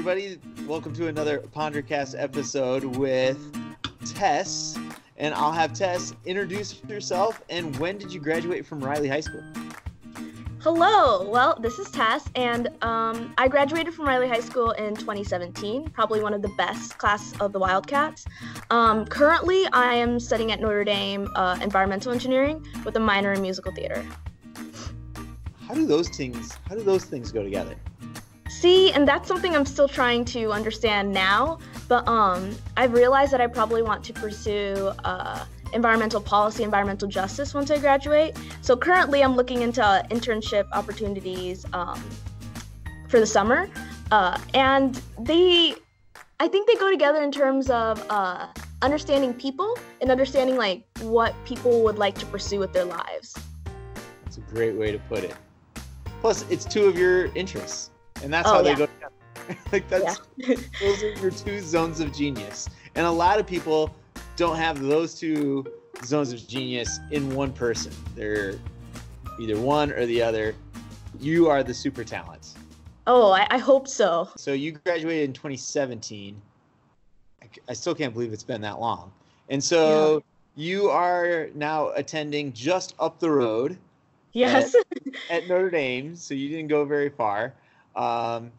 everybody. Welcome to another Pondercast episode with Tess. And I'll have Tess introduce herself and when did you graduate from Riley High School? Hello. Well, this is Tess, and um, I graduated from Riley High School in 2017. Probably one of the best class of the Wildcats. Um, currently, I am studying at Notre Dame uh, environmental engineering with a minor in musical theater. How do those things? How do those things go together? See, and that's something I'm still trying to understand now. But um, I've realized that I probably want to pursue. Uh, environmental policy, environmental justice once I graduate. So currently, I'm looking into internship opportunities um, for the summer, uh, and they, I think they go together in terms of uh, understanding people and understanding like what people would like to pursue with their lives. That's a great way to put it. Plus, it's two of your interests, and that's oh, how yeah. they go together. like that's yeah. those are your two zones of genius, and a lot of people don't have those two zones of genius in one person. They're either one or the other. You are the super talent. Oh, I, I hope so. So you graduated in 2017. I, I, still can't believe it's been that long. And so yeah. you are now attending just up the road. Yes. At, at Notre Dame. So you didn't go very far. Um,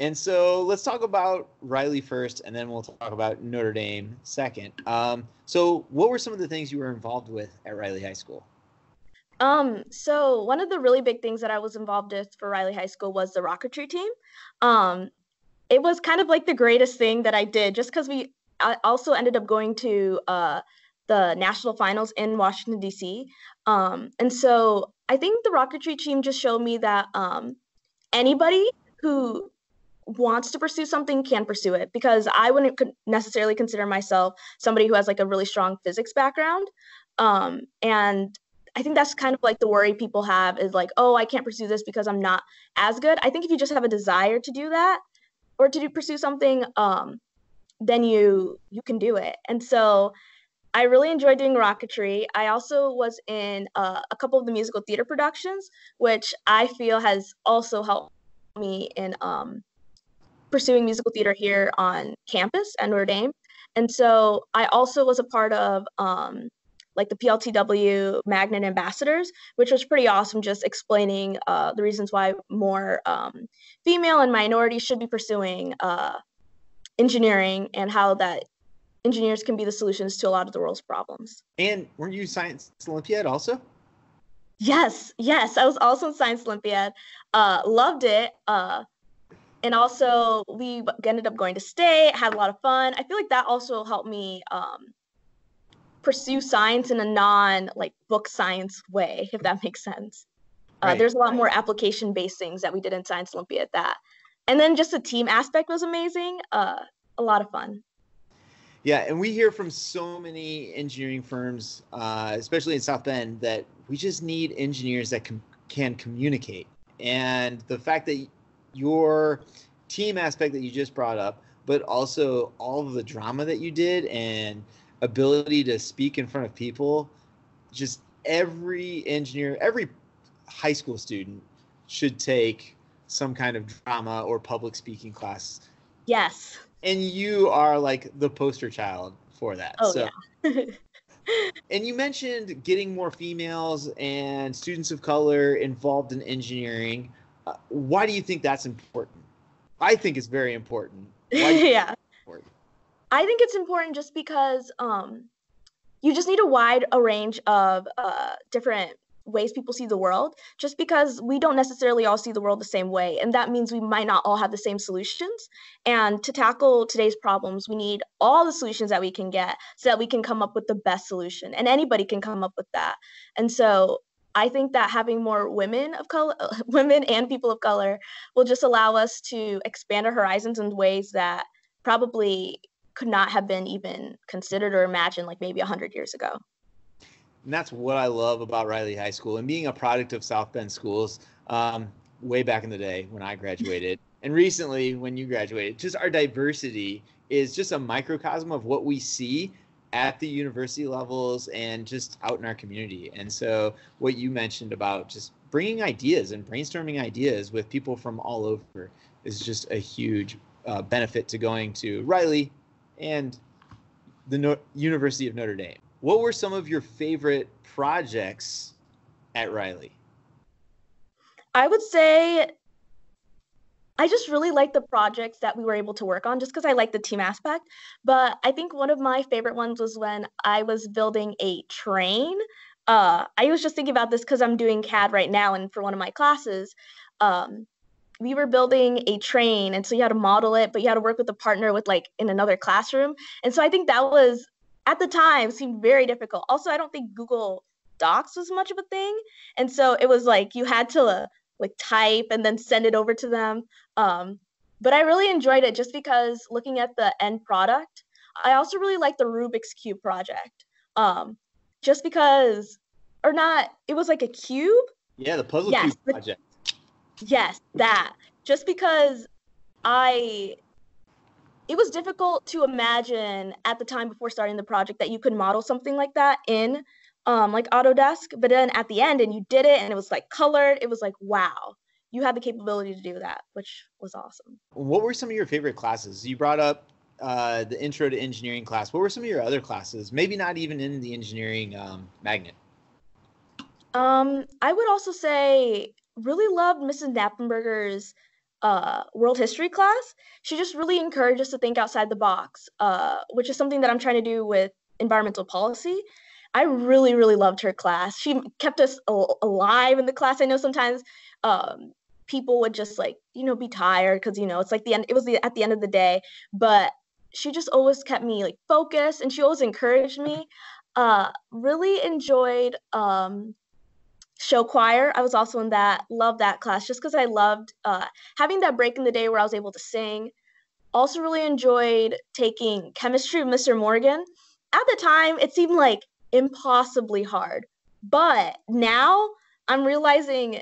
and so let's talk about Riley first, and then we'll talk about Notre Dame second. Um, so, what were some of the things you were involved with at Riley High School? Um, so one of the really big things that I was involved with for Riley High School was the rocketry team. Um, it was kind of like the greatest thing that I did, just because we I also ended up going to uh, the national finals in Washington D.C. Um, and so I think the rocketry team just showed me that um, anybody who wants to pursue something can pursue it because I wouldn't necessarily consider myself somebody who has like a really strong physics background. Um, and I think that's kind of like the worry people have is like, oh, I can't pursue this because I'm not as good. I think if you just have a desire to do that or to do, pursue something, um, then you you can do it. And so I really enjoyed doing rocketry. I also was in uh, a couple of the musical theater productions, which I feel has also helped me in um, pursuing musical theater here on campus at Notre Dame. And so I also was a part of um, like the PLTW Magnet Ambassadors, which was pretty awesome, just explaining uh, the reasons why more um, female and minorities should be pursuing uh, engineering and how that engineers can be the solutions to a lot of the world's problems. And weren't you Science Olympiad also? Yes, yes. I was also in Science Olympiad. Uh, loved it. Uh, and also we ended up going to state had a lot of fun i feel like that also helped me um, pursue science in a non like book science way if that makes sense uh, right. there's a lot more application based things that we did in science olympiad that and then just the team aspect was amazing uh, a lot of fun yeah and we hear from so many engineering firms uh, especially in south bend that we just need engineers that com- can communicate and the fact that your team aspect that you just brought up, but also all of the drama that you did and ability to speak in front of people. Just every engineer, every high school student should take some kind of drama or public speaking class. Yes. And you are like the poster child for that. Oh, so. yeah. and you mentioned getting more females and students of color involved in engineering. Uh, why do you think that's important? I think it's very important. yeah. Important? I think it's important just because um, you just need a wide a range of uh, different ways people see the world just because we don't necessarily all see the world the same way and that means we might not all have the same solutions and to tackle today's problems we need all the solutions that we can get so that we can come up with the best solution and anybody can come up with that and so I think that having more women of color, women and people of color, will just allow us to expand our horizons in ways that probably could not have been even considered or imagined like maybe 100 years ago. And that's what I love about Riley High School and being a product of South Bend schools um, way back in the day when I graduated and recently when you graduated. Just our diversity is just a microcosm of what we see at the university levels and just out in our community. And so, what you mentioned about just bringing ideas and brainstorming ideas with people from all over is just a huge uh, benefit to going to Riley and the no- University of Notre Dame. What were some of your favorite projects at Riley? I would say I just really like the projects that we were able to work on just because I like the team aspect. But I think one of my favorite ones was when I was building a train. Uh, I was just thinking about this because I'm doing CAD right now, and for one of my classes, um, we were building a train, and so you had to model it, but you had to work with a partner with like in another classroom. And so I think that was at the time seemed very difficult. Also, I don't think Google Docs was much of a thing, and so it was like you had to like type and then send it over to them. Um, but I really enjoyed it just because looking at the end product, I also really like the Rubik's Cube project. Um, just because, or not, it was like a cube. Yeah, the Puzzle yes, Cube project. yes, that. Just because I, it was difficult to imagine at the time before starting the project that you could model something like that in um, like Autodesk, but then at the end and you did it and it was like colored, it was like, wow, you had the capability to do that, which was awesome. What were some of your favorite classes? You brought up uh, the intro to engineering class. What were some of your other classes? Maybe not even in the engineering um, magnet. Um, I would also say really loved Mrs. Knappenberger's uh, world history class. She just really encouraged us to think outside the box, uh, which is something that I'm trying to do with environmental policy. I really, really loved her class. She kept us al- alive in the class. I know sometimes um, people would just like, you know, be tired because, you know, it's like the end, it was the, at the end of the day. But she just always kept me like focused and she always encouraged me. Uh, really enjoyed um, show choir. I was also in that, loved that class just because I loved uh, having that break in the day where I was able to sing. Also, really enjoyed taking chemistry with Mr. Morgan. At the time, it seemed like impossibly hard. But now I'm realizing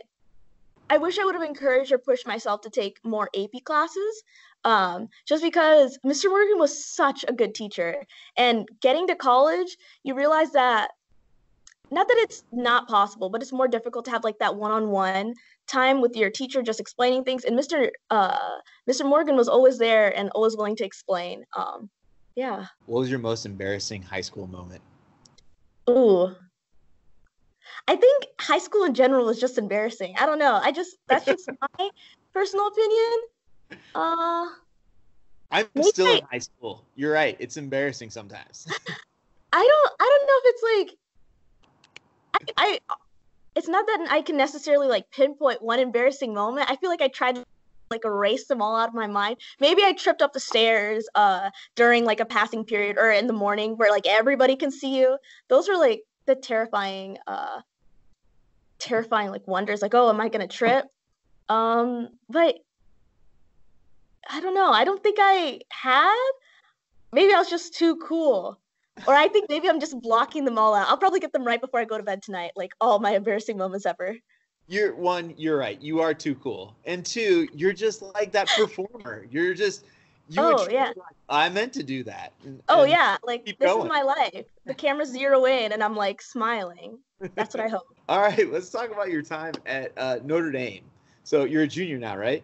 I wish I would have encouraged or pushed myself to take more AP classes. Um, just because Mr. Morgan was such a good teacher. And getting to college, you realize that not that it's not possible, but it's more difficult to have like that one-on-one time with your teacher just explaining things. And Mr. Uh, Mr. Morgan was always there and always willing to explain. Um, yeah. What was your most embarrassing high school moment? Ooh. I think high school in general is just embarrassing. I don't know. I just that's just my personal opinion. Uh I'm still I, in high school. You're right. It's embarrassing sometimes. I don't I don't know if it's like I, I it's not that I can necessarily like pinpoint one embarrassing moment. I feel like I tried to like erase them all out of my mind. Maybe I tripped up the stairs uh during like a passing period or in the morning where like everybody can see you. Those are like the terrifying uh terrifying like wonders like oh am I going to trip? Um but I don't know. I don't think I had. Maybe I was just too cool. Or I think maybe I'm just blocking them all out. I'll probably get them right before I go to bed tonight, like all my embarrassing moments ever you're one, you're right. You are too cool. And two, you're just like that performer. You're just you oh, yeah. Like, I meant to do that. And, oh and yeah, like this going. is my life. The camera's zero in and I'm like smiling. That's what I hope. All right, let's talk about your time at uh, Notre Dame. So you're a junior now, right?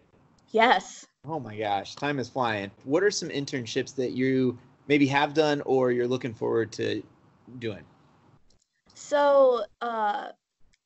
Yes. Oh my gosh, time is flying. What are some internships that you maybe have done or you're looking forward to doing? So, uh,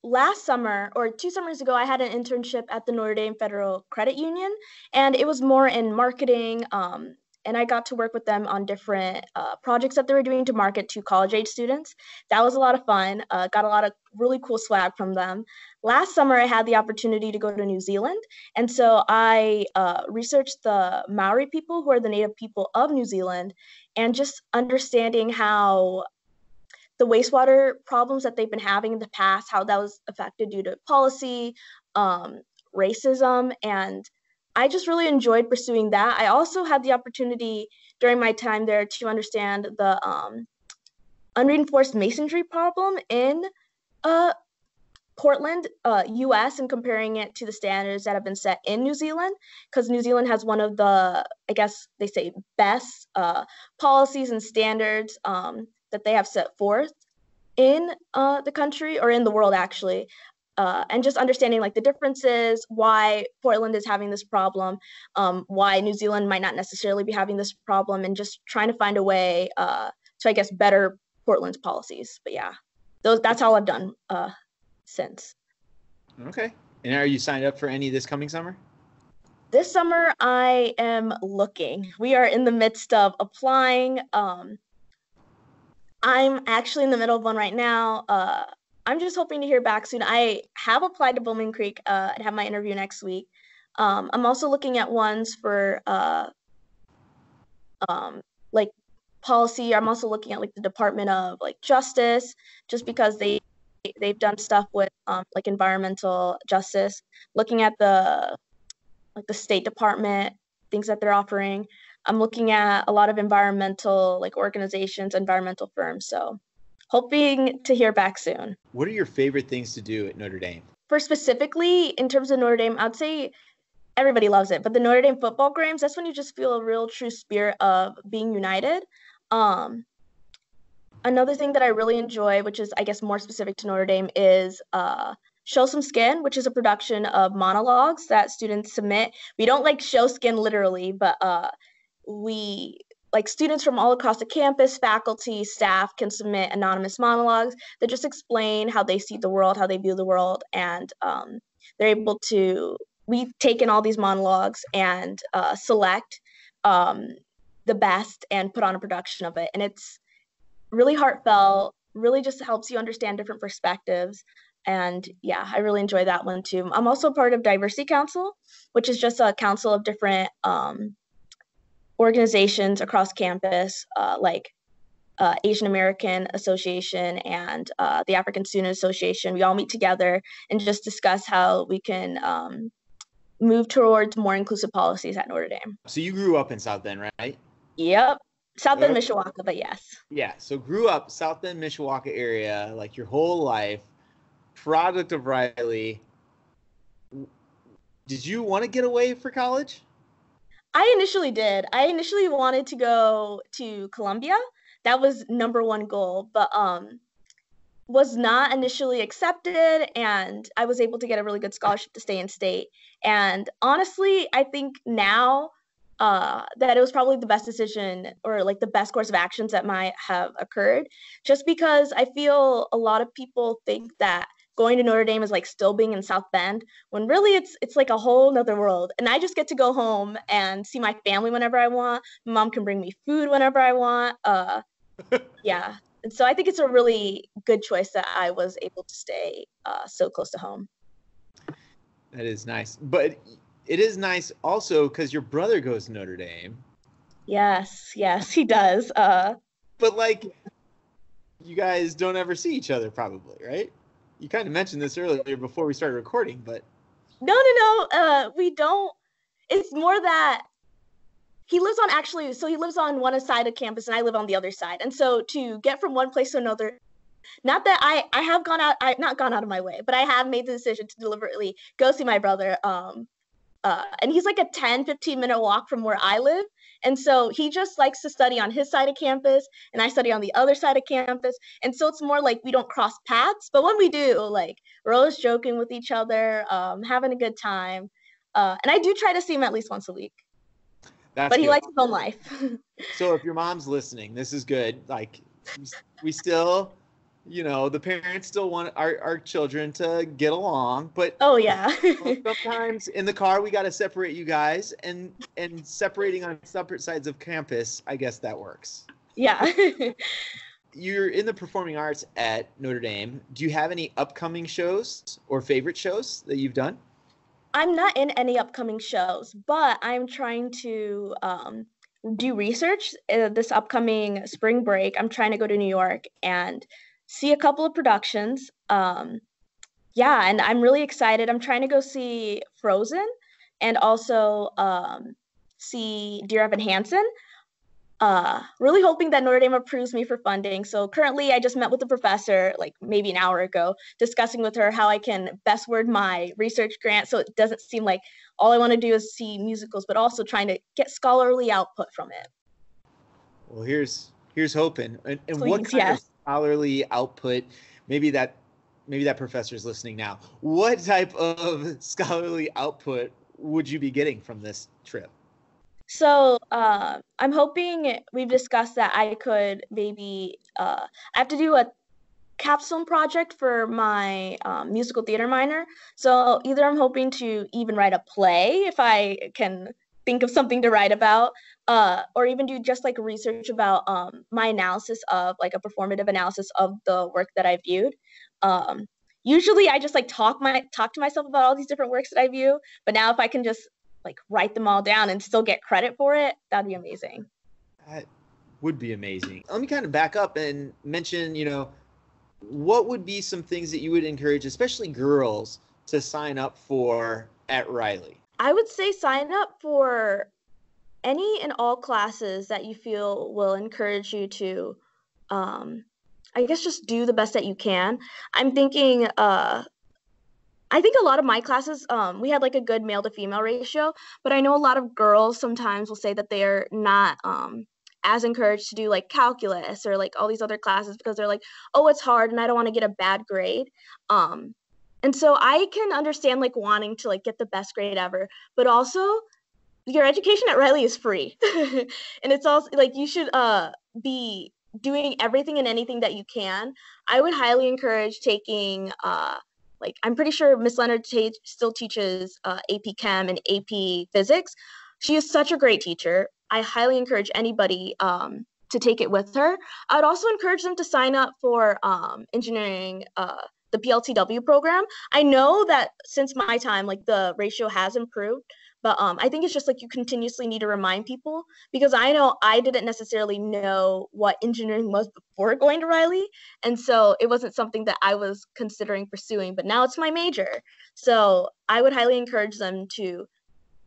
last summer or two summers ago, I had an internship at the Notre Dame Federal Credit Union, and it was more in marketing. Um, and I got to work with them on different uh, projects that they were doing to market to college age students. That was a lot of fun. Uh, got a lot of really cool swag from them. Last summer, I had the opportunity to go to New Zealand, and so I uh, researched the Maori people, who are the native people of New Zealand, and just understanding how the wastewater problems that they've been having in the past, how that was affected due to policy, um, racism, and I just really enjoyed pursuing that. I also had the opportunity during my time there to understand the um, unreinforced masonry problem in uh, Portland, uh, US, and comparing it to the standards that have been set in New Zealand, because New Zealand has one of the, I guess they say, best uh, policies and standards um, that they have set forth in uh, the country or in the world actually uh, and just understanding like the differences, why Portland is having this problem, um, why New Zealand might not necessarily be having this problem, and just trying to find a way uh, to, I guess, better Portland's policies. But yeah, those that's all I've done uh, since. Okay. And are you signed up for any this coming summer? This summer, I am looking. We are in the midst of applying. Um, I'm actually in the middle of one right now. Uh, I'm just hoping to hear back soon. I have applied to Bowman Creek uh, and have my interview next week. Um, I'm also looking at ones for uh, um, like policy. I'm also looking at like the Department of like Justice, just because they they've done stuff with um, like environmental justice. Looking at the like the State Department things that they're offering. I'm looking at a lot of environmental like organizations, environmental firms. So hoping to hear back soon. What are your favorite things to do at Notre Dame? For specifically in terms of Notre Dame, I'd say everybody loves it, but the Notre Dame football games, that's when you just feel a real true spirit of being united. Um, another thing that I really enjoy, which is I guess more specific to Notre Dame, is uh, Show Some Skin, which is a production of monologues that students submit. We don't like show skin literally, but uh, we like students from all across the campus, faculty, staff can submit anonymous monologues that just explain how they see the world, how they view the world, and um, they're able to. We've taken all these monologues and uh, select um, the best and put on a production of it, and it's really heartfelt. Really, just helps you understand different perspectives. And yeah, I really enjoy that one too. I'm also part of Diversity Council, which is just a council of different um, organizations across campus, uh, like uh, Asian American Association and uh, the African Student Association. We all meet together and just discuss how we can um, move towards more inclusive policies at Notre Dame. So you grew up in South Bend, right? Yep. South Bend, Mishawaka, but yes. Yeah. So grew up South Bend, Mishawaka area, like your whole life, product of Riley. Did you want to get away for college? I initially did. I initially wanted to go to Columbia. That was number one goal, but um was not initially accepted and I was able to get a really good scholarship to stay in state. And honestly, I think now uh, that it was probably the best decision or like the best course of actions that might have occurred just because I feel a lot of people think that going to Notre Dame is like still being in South Bend when really it's it's like a whole nother world. And I just get to go home and see my family whenever I want. My mom can bring me food whenever I want. Uh, yeah. And so I think it's a really good choice that I was able to stay uh, so close to home. That is nice. But it is nice also because your brother goes to Notre Dame. Yes, yes, he does. Uh, but like, you guys don't ever see each other, probably, right? You kind of mentioned this earlier before we started recording, but no, no, no. Uh, we don't. It's more that he lives on actually. So he lives on one side of campus, and I live on the other side. And so to get from one place to another, not that I I have gone out, I not gone out of my way, but I have made the decision to deliberately go see my brother. Um, uh, and he's like a 10, 15 minute walk from where I live. And so he just likes to study on his side of campus, and I study on the other side of campus. And so it's more like we don't cross paths, but when we do, like we're always joking with each other, um, having a good time. Uh, and I do try to see him at least once a week. That's but he good. likes his own life. so if your mom's listening, this is good. Like we still you know the parents still want our, our children to get along but oh yeah. sometimes in the car we got to separate you guys and and separating on separate sides of campus i guess that works. Yeah. You're in the performing arts at notre dame. Do you have any upcoming shows or favorite shows that you've done? I'm not in any upcoming shows but i'm trying to um, do research uh, this upcoming spring break. I'm trying to go to new york and see a couple of productions. Um, yeah, and I'm really excited. I'm trying to go see Frozen and also um, see Dear Evan Hansen. Uh, really hoping that Notre Dame approves me for funding. So currently, I just met with the professor like maybe an hour ago, discussing with her how I can best word my research grant so it doesn't seem like all I want to do is see musicals, but also trying to get scholarly output from it. Well, here's here's hoping. And, and Please, what kind yes. of scholarly output maybe that maybe that professor is listening now. What type of scholarly output would you be getting from this trip? So uh, I'm hoping we've discussed that I could maybe uh, I have to do a capstone project for my um, musical theater minor. So either I'm hoping to even write a play if I can think of something to write about, uh, or even do just like research about um, my analysis of like a performative analysis of the work that I viewed. Um, usually I just like talk my talk to myself about all these different works that I view, but now if I can just like write them all down and still get credit for it, that'd be amazing. That would be amazing. Let me kind of back up and mention, you know, what would be some things that you would encourage, especially girls, to sign up for at Riley? I would say sign up for any and all classes that you feel will encourage you to, um, I guess, just do the best that you can. I'm thinking, uh, I think a lot of my classes, um, we had like a good male to female ratio, but I know a lot of girls sometimes will say that they are not um, as encouraged to do like calculus or like all these other classes because they're like, oh, it's hard and I don't want to get a bad grade. Um, and so I can understand like wanting to like get the best grade ever, but also your education at Riley is free. and it's also like you should uh be doing everything and anything that you can. I would highly encourage taking uh like I'm pretty sure Miss Leonard t- still teaches uh, AP Chem and AP Physics. She is such a great teacher. I highly encourage anybody um, to take it with her. I would also encourage them to sign up for um, engineering uh, the PLTW program. I know that since my time, like the ratio has improved, but um, I think it's just like you continuously need to remind people because I know I didn't necessarily know what engineering was before going to Riley, and so it wasn't something that I was considering pursuing. But now it's my major, so I would highly encourage them to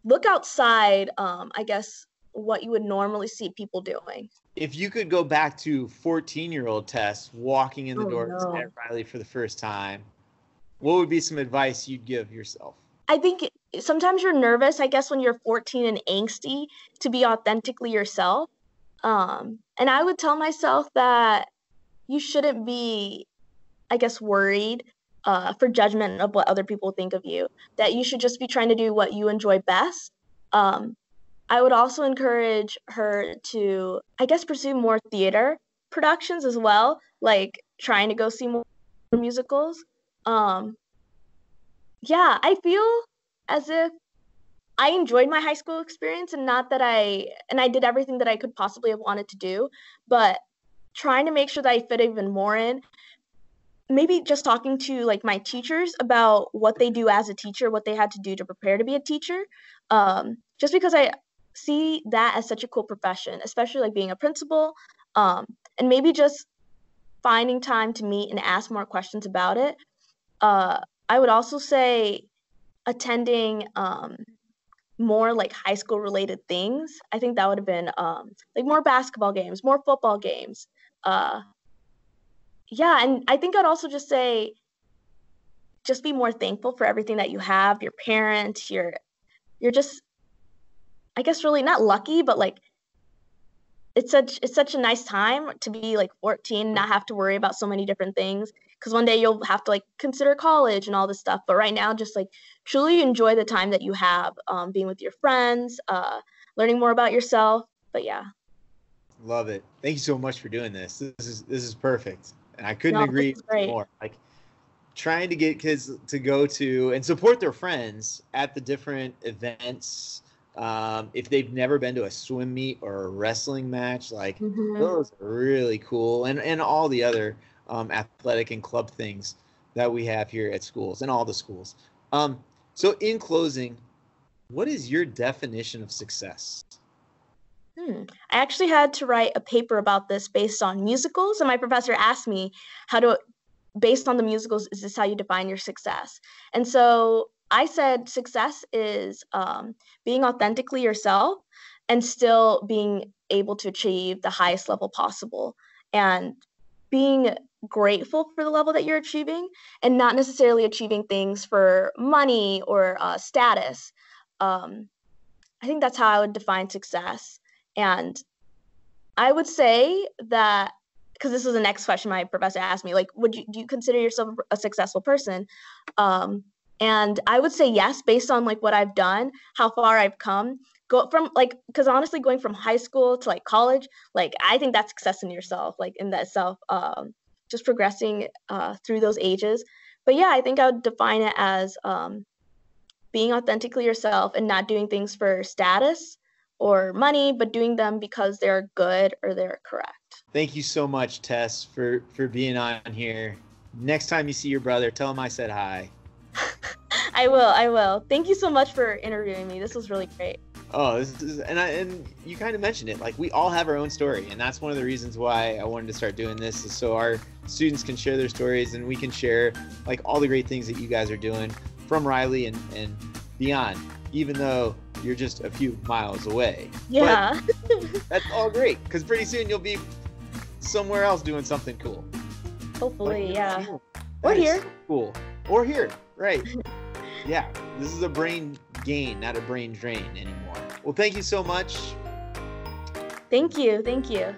look outside. Um, I guess what you would normally see people doing. If you could go back to 14 year old Tess walking in the oh, doors no. at Riley for the first time, what would be some advice you'd give yourself? I think sometimes you're nervous, I guess, when you're 14 and angsty to be authentically yourself. Um, and I would tell myself that you shouldn't be, I guess, worried uh, for judgment of what other people think of you, that you should just be trying to do what you enjoy best. Um, I would also encourage her to, I guess, pursue more theater productions as well, like trying to go see more musicals. Um, yeah, I feel as if I enjoyed my high school experience and not that I, and I did everything that I could possibly have wanted to do, but trying to make sure that I fit even more in. Maybe just talking to like my teachers about what they do as a teacher, what they had to do to prepare to be a teacher. Um, just because I see that as such a cool profession, especially like being a principal, um, and maybe just finding time to meet and ask more questions about it. Uh, I would also say attending um, more like high school related things. I think that would have been um, like more basketball games, more football games. Uh, yeah, and I think I'd also just say just be more thankful for everything that you have, your parents, your you're just I guess really not lucky, but like it's such it's such a nice time to be like 14, not have to worry about so many different things. Because one day you'll have to like consider college and all this stuff. But right now, just like truly enjoy the time that you have, um, being with your friends, uh, learning more about yourself. But yeah. Love it. Thank you so much for doing this. This is this is perfect, and I couldn't no, agree more. Like trying to get kids to go to and support their friends at the different events um, if they've never been to a swim meet or a wrestling match, like mm-hmm. those are really cool, and and all the other um, athletic and club things that we have here at schools and all the schools. Um, so, in closing, what is your definition of success? Hmm. I actually had to write a paper about this based on musicals, and my professor asked me how to, based on the musicals, is this how you define your success? And so I said success is um, being authentically yourself and still being able to achieve the highest level possible and being grateful for the level that you're achieving and not necessarily achieving things for money or uh, status. Um, I think that's how I would define success. And I would say that because this was the next question my professor asked me like would you do you consider yourself a successful person um, and i would say yes based on like what i've done how far i've come. Go from like because honestly going from high school to like college like i think that's success in yourself like in that self um, just progressing uh, through those ages. But yeah i think i would define it as um, being authentically yourself and not doing things for status or money but doing them because they're good or they're correct. Thank you so much tess for for being on here. Next time you see your brother tell him i said hi i will i will thank you so much for interviewing me this was really great Oh, this is, and I, and you kind of mentioned it. Like we all have our own story, and that's one of the reasons why I wanted to start doing this, is so our students can share their stories, and we can share like all the great things that you guys are doing from Riley and and beyond. Even though you're just a few miles away. Yeah. that's all great because pretty soon you'll be somewhere else doing something cool. Hopefully, like, yeah. Cool. Or here. cool. Or here, right? yeah. This is a brain gain, not a brain drain anymore. Well, thank you so much. Thank you. Thank you.